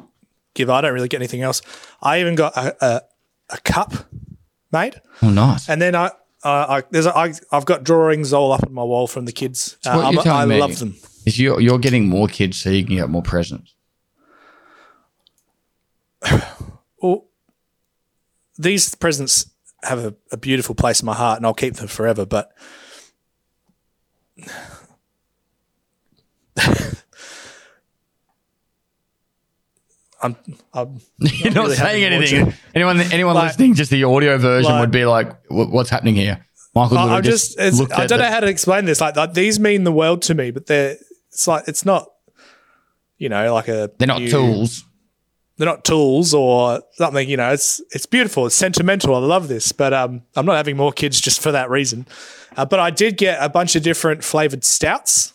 giver. I don't really get anything else. I even got a, a, a cup made. oh, nice. And then I, uh, I there's a, I, I've got drawings all up on my wall from the kids. Uh, what I'm- you're telling I me love them. Is you're you're getting more kids so you can get more presents. Well, these presents have a, a beautiful place in my heart, and I'll keep them forever. But I'm, I'm You're not really saying anything. Anyone, anyone Like- listening, just the audio version like- would be like, "What's happening here?" Michael I- I'm just, it's, I don't the- know how to explain this. Like, like, these mean the world to me, but they're, it's like, it's not, you know, like a, They're not new- tools. They're not tools or something, you know, it's, it's beautiful. It's sentimental. I love this, but, um, I'm not having more kids just for that reason. Uh, but I did get a bunch of different flavored stouts.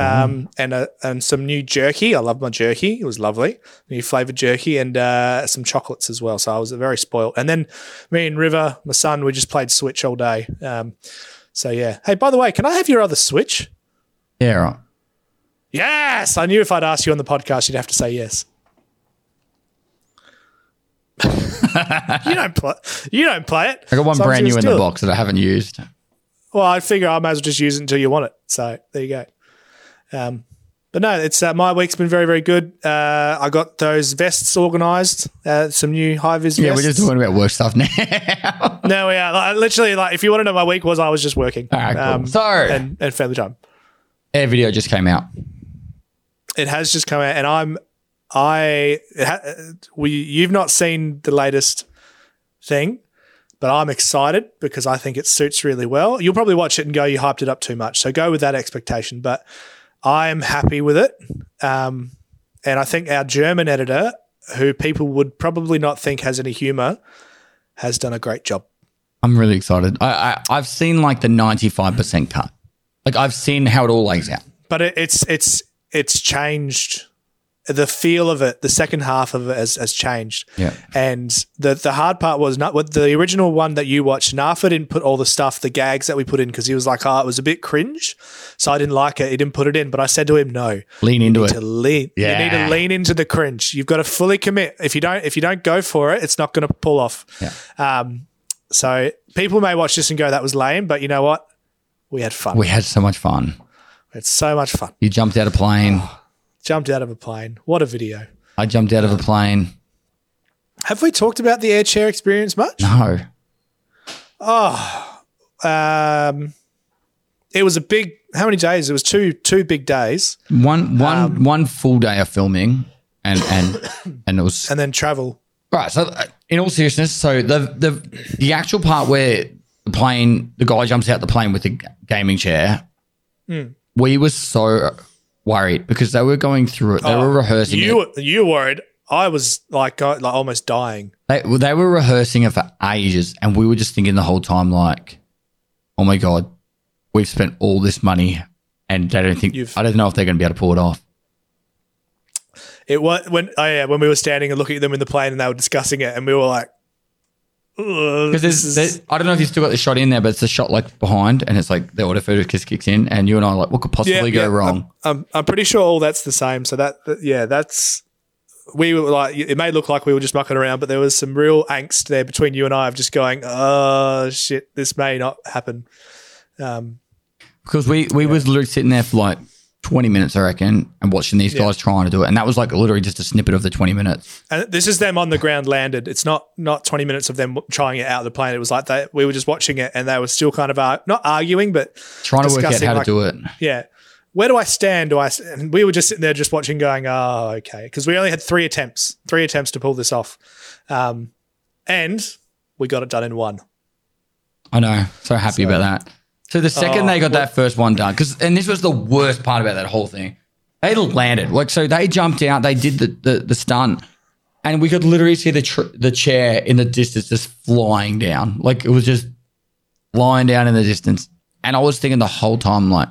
Um, and a, and some new jerky. I love my jerky. It was lovely. New flavored jerky and uh, some chocolates as well. So I was very spoiled. And then me and River, my son, we just played Switch all day. Um, so yeah. Hey, by the way, can I have your other Switch? Yeah, right. Yes. I knew if I'd ask you on the podcast, you'd have to say yes. You don't play. You don't play it. I got one So brand new in the it. box that I haven't used. Well, I figure I might as well just use it until you want it. So there you go. Um, but no, it's uh, my week's been very, very good. Uh, I got those vests organised. Uh, some new high vis Yeah, vests. we're just talking about work stuff now. No, yeah, like, literally, like if you want to know my week was, I was just working. All right, cool. Um, so, and and family time. air video just came out. It has just come out, and I'm I we you've not seen the latest thing, but I'm excited because I think it suits really well. You'll probably watch it and go, you hyped it up too much, so go with that expectation. But I'm happy with it, um, and I think our German editor, who people would probably not think has any humor, has done a great job. I'm really excited. I, I I've seen like the 95% cut. Like I've seen how it all lays out. but it, it's it's it's changed the feel of it the second half of it has, has changed. Yeah. and the the hard part was not with the original one that you watched Nafa didn't put all the stuff the gags that we put in because he was like oh it was a bit cringe so I didn't like it. He didn't put it in. But I said to him no. Lean into it. to lean you need to lean into the cringe. You've got to fully commit. If you don't if you don't go for it it's not going to pull off. Yeah. um so people may watch this and go that was lame but you know what? We had fun. We had so much fun. we had so much fun. You jumped out of a plane. Jumped out of a plane what a video I jumped out of a plane. Have we talked about the air chair experience much? No. Um, it was a big. How many days? It was two two big days, One one Um, one full day of filming and and and it was and then travel. Right. So, uh, in all seriousness, so the the the actual part where the plane, the guy jumps out the plane with the gaming chair, Hmm. we were so worried because they were going through it. They were oh, rehearsing Oh, You it. you worried. I was like like almost dying. They, they were rehearsing it for ages, and we were just thinking the whole time, like, "Oh my god, we've spent all this money, and they don't think You've- I don't know if they're going to be able to pull it off." It was when oh yeah when we were standing and looking at them in the plane and they were discussing it and we were like, Because there's, I don't know if you still got the shot in there, but it's the shot like behind, and it's like the autofocus kicks in, and you and I are like, what could possibly go wrong? I'm, I'm pretty sure all that's the same. So that, that yeah, that's we were like it may look like we were just mucking around, but there was some real angst there between you and I of just going, oh shit, this may not happen. Um, Because we we was literally sitting there for like twenty minutes, I reckon, and watching these guys trying to do it, and that was like literally just a snippet of the twenty minutes. and this is them on the ground landed. It's not not 20 minutes of them trying it out of the plane. It was like they we were just watching it and they were still kind of uh, not arguing, but Trying to work out how like- to do it. yeah. Where do I stand? Do I? And we were just sitting there, just watching, going, "Oh, okay," because we only had three attempts, three attempts to pull this off, um, and we got it done in one. I know, so happy about that. So the second Oh, they got that first one done, because and this was the worst part about that whole thing. They landed like so. They jumped out. They did the the, the stunt, and we could literally see the tr- the chair in the distance just flying down. Like it was just flying down in the distance. And I was thinking the whole time, like,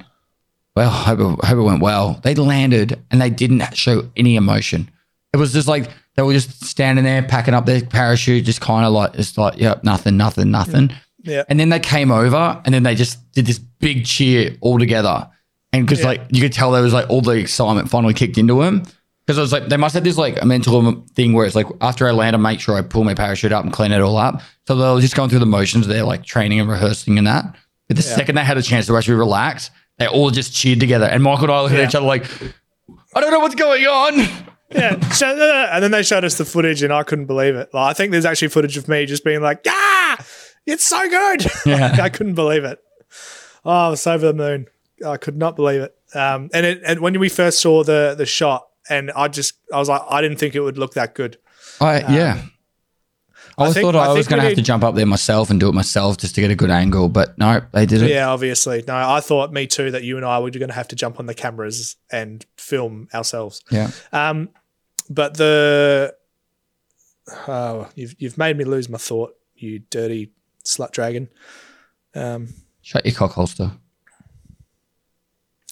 well, hope it, hope it went well. They landed and they didn't show any emotion. It was just like they were just standing there packing up their parachute, just kind of like, it's like, yep, nothing, nothing, nothing. Yeah. And then they came over and then they just did this big cheer all together. And because like you could tell there was like all the excitement finally kicked into them. Because I was like, they must have this like a mental thing where it's like after I land, I make sure I pull my parachute up and clean it all up. So they were just going through the motions. They're like training and rehearsing and that. But the second they had a chance to actually relax, they all just cheered together. And Michael and I looked Yeah. at each other like, I don't know what's going on. Yeah, so- uh, and then they showed us the footage, and I couldn't believe it. Like, I think there's actually footage of me just being like, "Yeah, it's so good." Yeah. I couldn't believe it. Oh, I was over the moon. I could not believe it. Um, and it, and when we first saw the the shot, and I just I was like I didn't think it would look that good. I yeah. I, I think- thought I, I was going to have to jump up there myself and do it myself just to get a good angle, but no, they did it. Yeah, obviously. No, I thought me too that you and I were going to have to jump on the cameras and film ourselves. Yeah. Um, but the oh, you've you've made me lose my thought, you dirty slut dragon. Um, Shut your cock holster.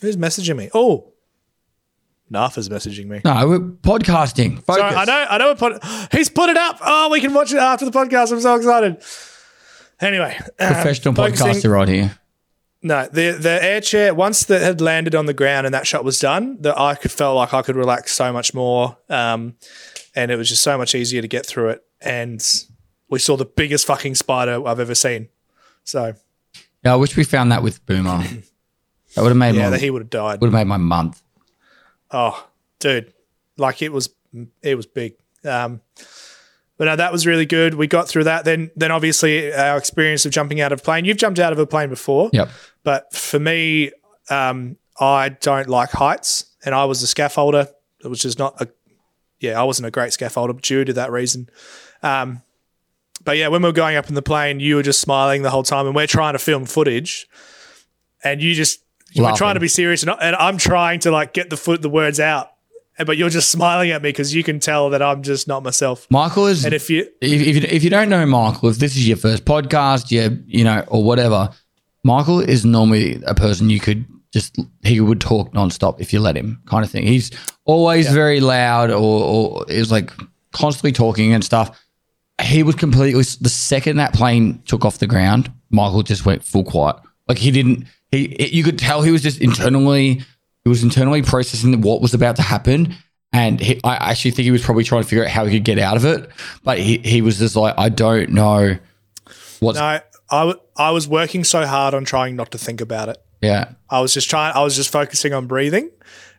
who's messaging me? Oh, Nafa's messaging me. No, we're podcasting. Focus. Sorry, I know, I know. Put, he's put it up. Oh, we can watch it after the podcast. I'm so excited. Anyway, um, Professional focusing- podcaster right here. No, the the air chair once that had landed on the ground and that shot was done, that I could felt like I could relax so much more, um, and it was just so much easier to get through it. And we saw the biggest fucking spider I've ever seen. So Yeah, I wish we found that with Boomer. That would have made yeah, my that he would have died. would have made my month. Oh, dude, like it was it was big. Um, but no, that was really good. We got through that. Then then obviously our experience of jumping out of a plane. You've jumped out of a plane before. Yep. But for me, um, I don't like heights, and I was a scaffolder, which is not a, yeah, I wasn't a great scaffolder due to that reason. Um, but yeah, when we were going up in the plane, you were just smiling the whole time, and we're trying to film footage, and you just you were Laughing. trying to be serious, and, and I'm trying to like get the foot the words out, but you're just smiling at me because you can tell that I'm just not myself. Michael is And if you if, if, you, if you don't know Michael, if this is your first podcast, yeah, you know, or whatever, Michael is normally a person you could just he would talk nonstop if you let him, kind of thing. He's always very loud or, or is like constantly talking and stuff. He was completely the second that plane took off the ground, Michael just went full quiet. Like he didn't. He it, you could tell he was just internally he was internally processing what was about to happen. And he, I actually think he was probably trying to figure out how he could get out of it. But he, he was just like, I don't know what's. no, I w- I was working so hard on trying not to think about it. Yeah. I was just trying. I was just focusing on breathing,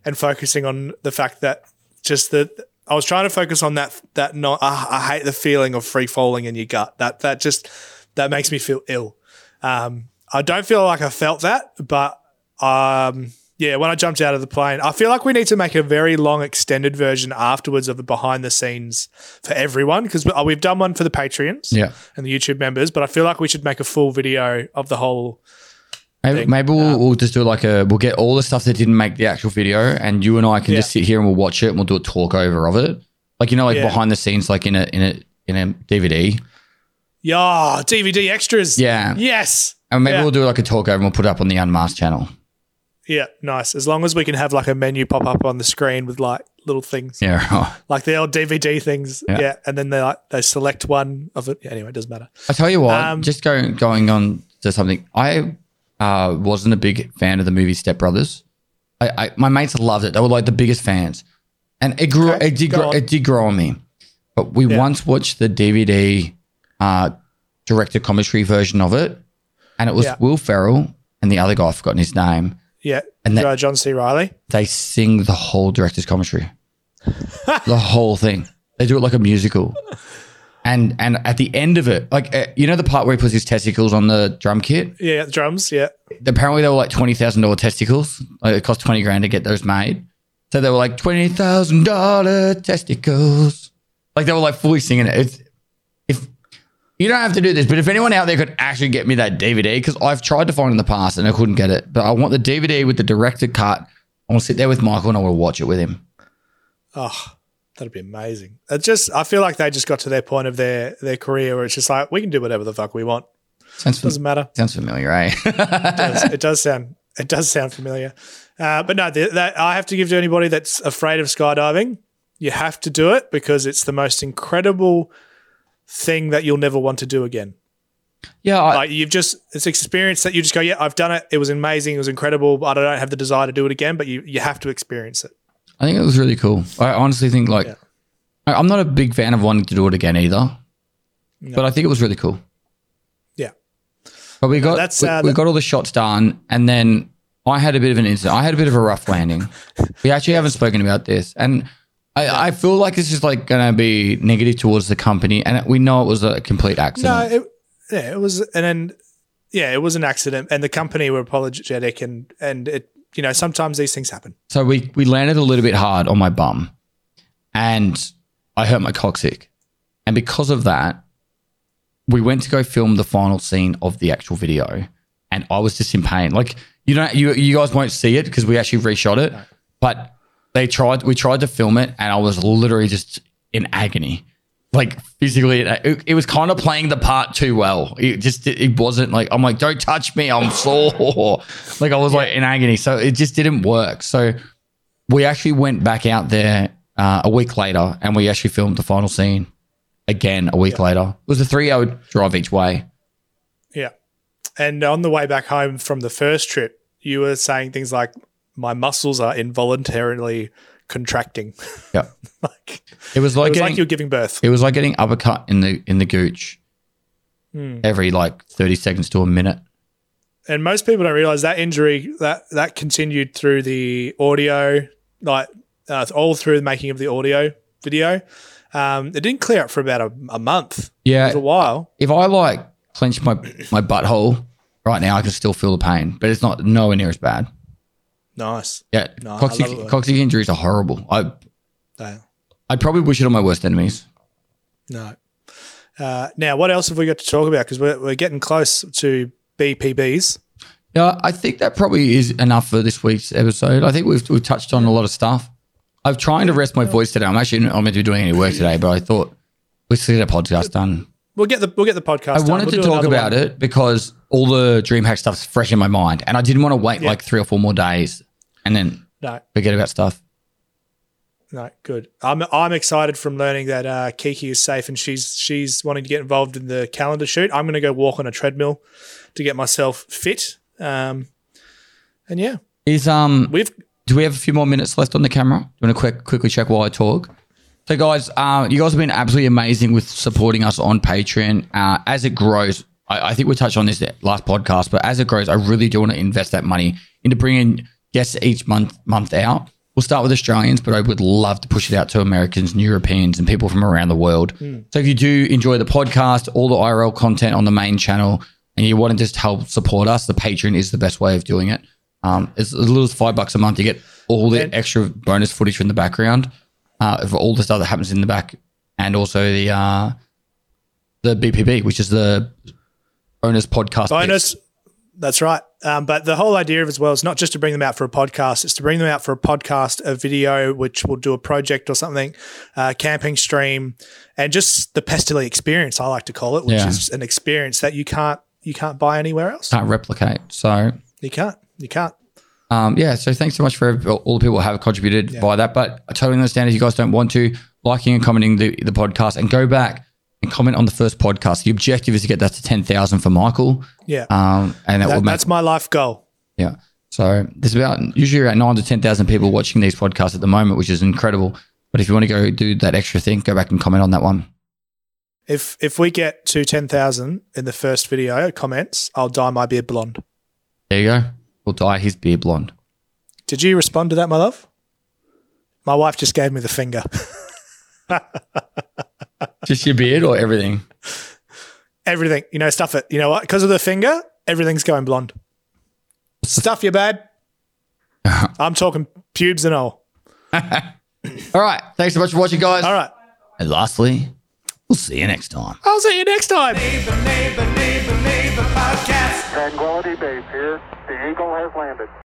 and focusing on the fact that just that I was trying to focus on that. That not. I, I hate the feeling of free falling in your gut. That that just that makes me feel ill. Um, I don't feel like I felt that, but um, yeah, when I jumped out of the plane, I feel like we need to make a very long, extended version afterwards of the behind the scenes for everyone because we've done one for the Patreons Yeah. and the YouTube members, but I feel like we should make a full video of the whole. Maybe, thing. maybe we'll, we'll just do like a, we'll get all the stuff that didn't make the actual video and you and I can just sit here and we'll watch it and we'll do a talk over of it. Like, you know, like Yeah. behind the scenes, like in a, in a, in a DVD. Yeah, DVD extras. Yeah. Yes. And maybe Yeah. we'll do like a talk over and we'll put it up on the Unmasked channel. Yeah, nice. As long as we can have like a menu pop up on the screen with like little things, Yeah. right. like the old DVD things. Yeah. Yeah, and then they like they select one of it. Yeah, anyway, it doesn't matter. I tell you what, Um, just going going on to something. I uh, wasn't a big fan of the movie Step Brothers. I, I my mates loved it. They were like the biggest fans, and it grew. Okay, it did. Grow, on. it did grow on me. But we Yeah. once watched the DVD uh, director commentary version of it, and it was Yeah. Will Ferrell and the other guy. I've forgotten his name. Yeah, And that- uh, John C. Reilly. They sing the whole director's commentary, the whole thing. They do it like a musical. And and at the end of it, like uh, you know the part where he puts his testicles on the drum kit. Yeah, the drums. Yeah, Apparently they were like twenty thousand dollar testicles. Like it cost twenty grand to get those made. So they were like twenty thousand dollar testicles. Like they were like fully singing it. It's, if you don't have to do this, but if anyone out there could actually get me that DVD, because I've tried to find it in the past and I couldn't get it, but I want the DVD with the director cut. I want to sit there with Michael and I want to watch it with him. oh, that'd be amazing. It just, I feel like they just got to their point of their their career where it's just like we can do whatever the fuck we want. Sounds, Doesn't matter. sounds familiar, eh? It does, it does sound it does sound familiar. Uh, but no, the, that I have to give to anybody that's afraid of skydiving. You have to do it because it's the most incredible thing that you'll never want to do again. yeah, I, Like you've just it's experience that you just go, yeah, I've done it. It was amazing. It was incredible. But I don't have the desire to do it again. But you you have to experience it. I think it was really cool. I honestly think like Yeah. I- I'm not a big fan of wanting to do it again either, but I think it was really cool. Yeah. But we got that's, we, uh, we that- got all the shots done, and then I had a bit of an incident. I had a bit of a rough landing. we actually haven't spoken about this, and I, I feel like this is like going to be negative towards the company, and we know it was a complete No, accident. it, yeah, it was, and then yeah, it was an accident, and the company were apologetic, and and it you know, sometimes these things happen. So we we landed a little bit hard on my bum, and I hurt my coccyx, and because of that, we went to go film the final scene of the actual video, and I was just in pain. Like you don't you you guys won't see it because we actually reshot it, but they tried we tried to film it, and I was literally just in agony. Like physically, it, it was kind of playing the part too well. It just it, wasn't like I'm like, don't touch me, I'm sore. like I was like in agony, so it just didn't work. So we actually went back out there uh, a week later and we actually filmed the final scene again a week later. It was a three hour drive each way. Yeah. And on the way back home from the first trip, you were saying things like, my muscles are involuntarily contracting. Yeah. like, It was it like was getting, like you're giving birth. it was like getting uppercut in the in the gooch every like 30 seconds to a minute. and most people don't realize that injury that that continued through the audio, like uh, all through the making of the audio video. Um, it didn't clear up for about a, a month. It Yeah. was a while. If I like clench my my butthole right now, I can still feel the pain, but it's not nowhere near as bad. Nice. Yeah. No, coccyx, coccyx injuries are horrible. I No. I'd probably wish it on my worst enemies. no. Uh, now, what else have we got to talk about? Because we're, we're getting close to BPBs. Yeah, I think that probably is enough for this week's episode. I think we've, we've touched on a lot of stuff. I'm trying to rest my voice today. I'm actually not meant to be doing any work today, but I thought let's get a podcast done. We'll get the we'll get the podcast. I done. wanted We'll to talk about one. it because all the DreamHack stuff's fresh in my mind, and I didn't want to wait Yeah. like three or four more days and then No, forget about stuff. no, good. I'm I'm excited from learning that uh, Kiki is safe and she's she's wanting to get involved in the calendar shoot. I'm going to go walk on a treadmill to get myself fit. Um, and yeah, Is um we've Do we have a few more minutes left on the camera? Do you want to quick, quickly check while I talk? So, guys, uh, you guys have been absolutely amazing with supporting us on Patreon. Uh, as it grows, I, I think we touched on this last podcast, but as it grows, I really do want to invest that money into bringing guests each month month out. We'll start with Australians, but I would love to push it out to Americans and Europeans and people from around the world. So, if you do enjoy the podcast, all the IRL content on the main channel, and you want to just help support us, the Patreon is the best way of doing it. Um, it's as little as five bucks a month. You get all the And- extra bonus footage from the background uh, of all the stuff that happens in the back, and also the uh, the BPB, which is the bonus podcast. bonus. bits. That's right. Um, but the whole idea of as well is not just to bring them out for a podcast; it's to bring them out for a podcast, a video, which will do a project or something, uh, camping stream, and just the Pestily experience. I like to call it, which Yeah. is an experience that you can't you can't buy anywhere else. Can't replicate. So You can't. You can't. Um, yeah, so thanks so much for all the people who have contributed by that. But I totally understand if you guys don't want to, liking and commenting the, the podcast and go back and comment on the first podcast. The objective is to get that to 10,000 for Michael. Yeah, Um, and that, That- will make, that's my life goal. yeah. So there's about usually around nine to 10,000 people watching these podcasts at the moment, which is incredible. But if you want to go do that extra thing, go back and comment on that one. If if we get to ten thousand in the first video comments, I'll dye my beard blonde. There you go. We'll dye his beard blonde. Did you respond to that, my love? My wife just gave me the finger. Just your beard or everything? Everything, you know, stuff it. You know what? Because of the finger, everything's going blonde. Stuff you, babe. I'm talking pubes and all. All right. Thanks so much for watching, guys. All right. And lastly, we'll see you next time. I'll see you next time. Neighbor, neighbor, neighbor, neighbor podcast. Tranquility Base here. The Eagle has landed.